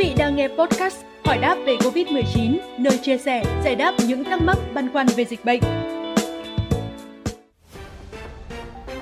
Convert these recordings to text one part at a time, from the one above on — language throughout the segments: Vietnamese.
vị đang nghe podcast Hỏi đáp về Covid-19, nơi chia sẻ, giải đáp những thắc mắc băn khoăn về dịch bệnh.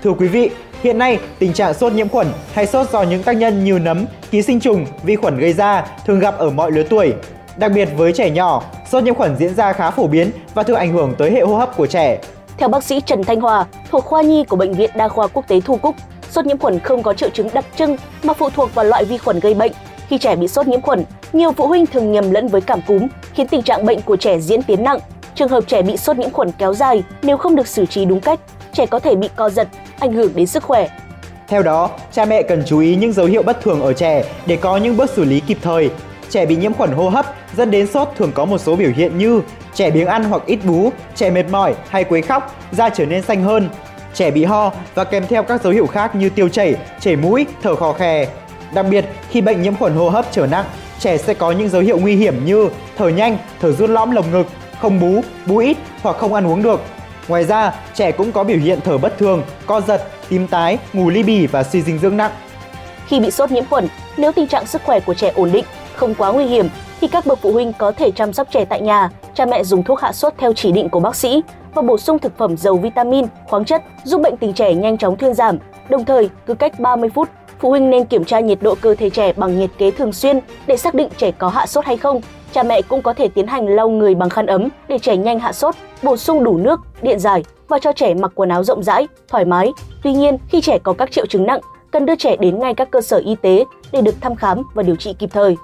Thưa quý vị, hiện nay tình trạng sốt nhiễm khuẩn hay sốt do những tác nhân như nấm, ký sinh trùng, vi khuẩn gây ra thường gặp ở mọi lứa tuổi. Đặc biệt với trẻ nhỏ, sốt nhiễm khuẩn diễn ra khá phổ biến và thường ảnh hưởng tới hệ hô hấp của trẻ. Theo bác sĩ Trần Thanh Hòa, thuộc khoa nhi của Bệnh viện Đa khoa Quốc tế Thu Cúc, sốt nhiễm khuẩn không có triệu chứng đặc trưng mà phụ thuộc vào loại vi khuẩn gây bệnh. Khi trẻ bị sốt nhiễm khuẩn, nhiều phụ huynh thường nhầm lẫn với cảm cúm, khiến tình trạng bệnh của trẻ diễn tiến nặng. Trường hợp trẻ bị sốt nhiễm khuẩn kéo dài nếu không được xử trí đúng cách, trẻ có thể bị co giật, ảnh hưởng đến sức khỏe. Theo đó, cha mẹ cần chú ý những dấu hiệu bất thường ở trẻ để có những bước xử lý kịp thời. Trẻ bị nhiễm khuẩn hô hấp dẫn đến sốt thường có một số biểu hiện như trẻ biếng ăn hoặc ít bú, trẻ mệt mỏi hay quấy khóc, da trở nên xanh hơn, trẻ bị ho và kèm theo các dấu hiệu khác như tiêu chảy, chảy mũi, thở khò khè. Đặc biệt, khi bệnh nhiễm khuẩn hô hấp trở nặng, trẻ sẽ có những dấu hiệu nguy hiểm như thở nhanh, thở rút lõm lồng ngực, không bú, bú ít hoặc không ăn uống được. Ngoài ra, trẻ cũng có biểu hiện thở bất thường, co giật, tím tái, ngủ ly bì và suy dinh dưỡng nặng. Khi bị sốt nhiễm khuẩn, nếu tình trạng sức khỏe của trẻ ổn định, không quá nguy hiểm thì các bậc phụ huynh có thể chăm sóc trẻ tại nhà, cha mẹ dùng thuốc hạ sốt theo chỉ định của bác sĩ và bổ sung thực phẩm giàu vitamin, khoáng chất giúp bệnh tình trẻ nhanh chóng thuyên giảm. Đồng thời, cứ cách 30 phút, phụ huynh nên kiểm tra nhiệt độ cơ thể trẻ bằng nhiệt kế thường xuyên để xác định trẻ có hạ sốt hay không. Cha mẹ cũng có thể tiến hành lau người bằng khăn ấm để trẻ nhanh hạ sốt, bổ sung đủ nước, điện giải và cho trẻ mặc quần áo rộng rãi, thoải mái. Tuy nhiên, khi trẻ có các triệu chứng nặng, cần đưa trẻ đến ngay các cơ sở y tế để được thăm khám và điều trị kịp thời.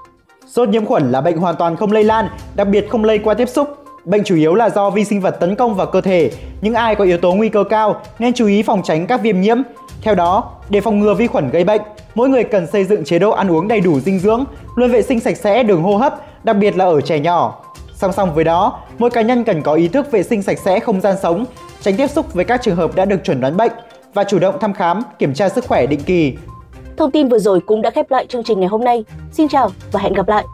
Sốt nhiễm khuẩn là bệnh hoàn toàn không lây lan, đặc biệt không lây qua tiếp xúc. Bệnh chủ yếu là do vi sinh vật tấn công vào cơ thể. Những ai có yếu tố nguy cơ cao nên chú ý phòng tránh các viêm nhiễm. Theo đó, để phòng ngừa vi khuẩn gây bệnh, mỗi người cần xây dựng chế độ ăn uống đầy đủ dinh dưỡng, luôn vệ sinh sạch sẽ đường hô hấp, đặc biệt là ở trẻ nhỏ. Song song với đó, mỗi cá nhân cần có ý thức vệ sinh sạch sẽ không gian sống, tránh tiếp xúc với các trường hợp đã được chuẩn đoán bệnh và chủ động thăm khám, kiểm tra sức khỏe định kỳ. Thông tin vừa rồi cũng đã khép lại chương trình ngày hôm nay. Xin chào và hẹn gặp lại!